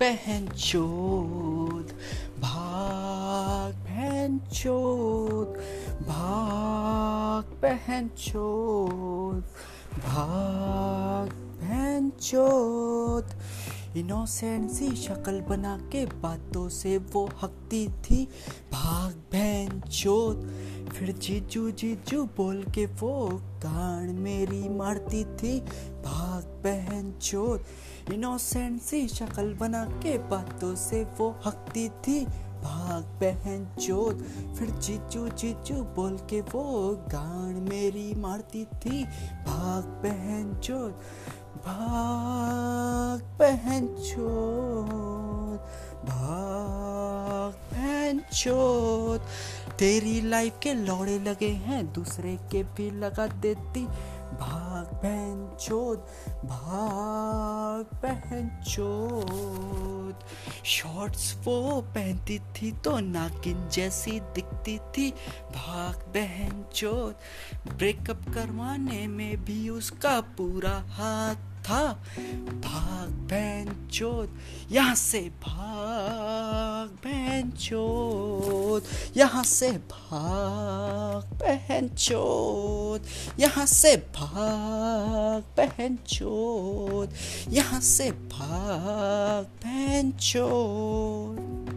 बहन चोद, भाग बहन चोद, भाग बहन चोद, भाग बहन चोद। इनोसेंट सी शक्ल बना के बातों से वो हकती थी। भाग बहन चोद, फिर जीजू जीजू बोल के वो मेरी मारती थी। भाग, बहन चोद इनोसेंट सी शक्ल बना के बातों से वो हकती थी। भाग, बहन चोद फिर जीजू जीजू बोल के वो गान मेरी मारती थी। भाग, बहन चोद भाग, बहन चोद भाग, बहन चोद तेरी लाइफ के लौड़े लगे हैं, दूसरे के भी लगा देती। भाग बहन चोद, भाग बहन चोद। शॉर्ट्स वो पहनती थी तो नाकिन जैसी दिखती थी। भाग बहन चोद ब्रेकअप करवाने में भी उसका पूरा हाथ था। भाग बहन चोद, यहाँ से भाग बहन चोद। यहाँ से भाग पहन चोत यहाँ से भाग पहन चोत यहाँ से भाग पहन चोद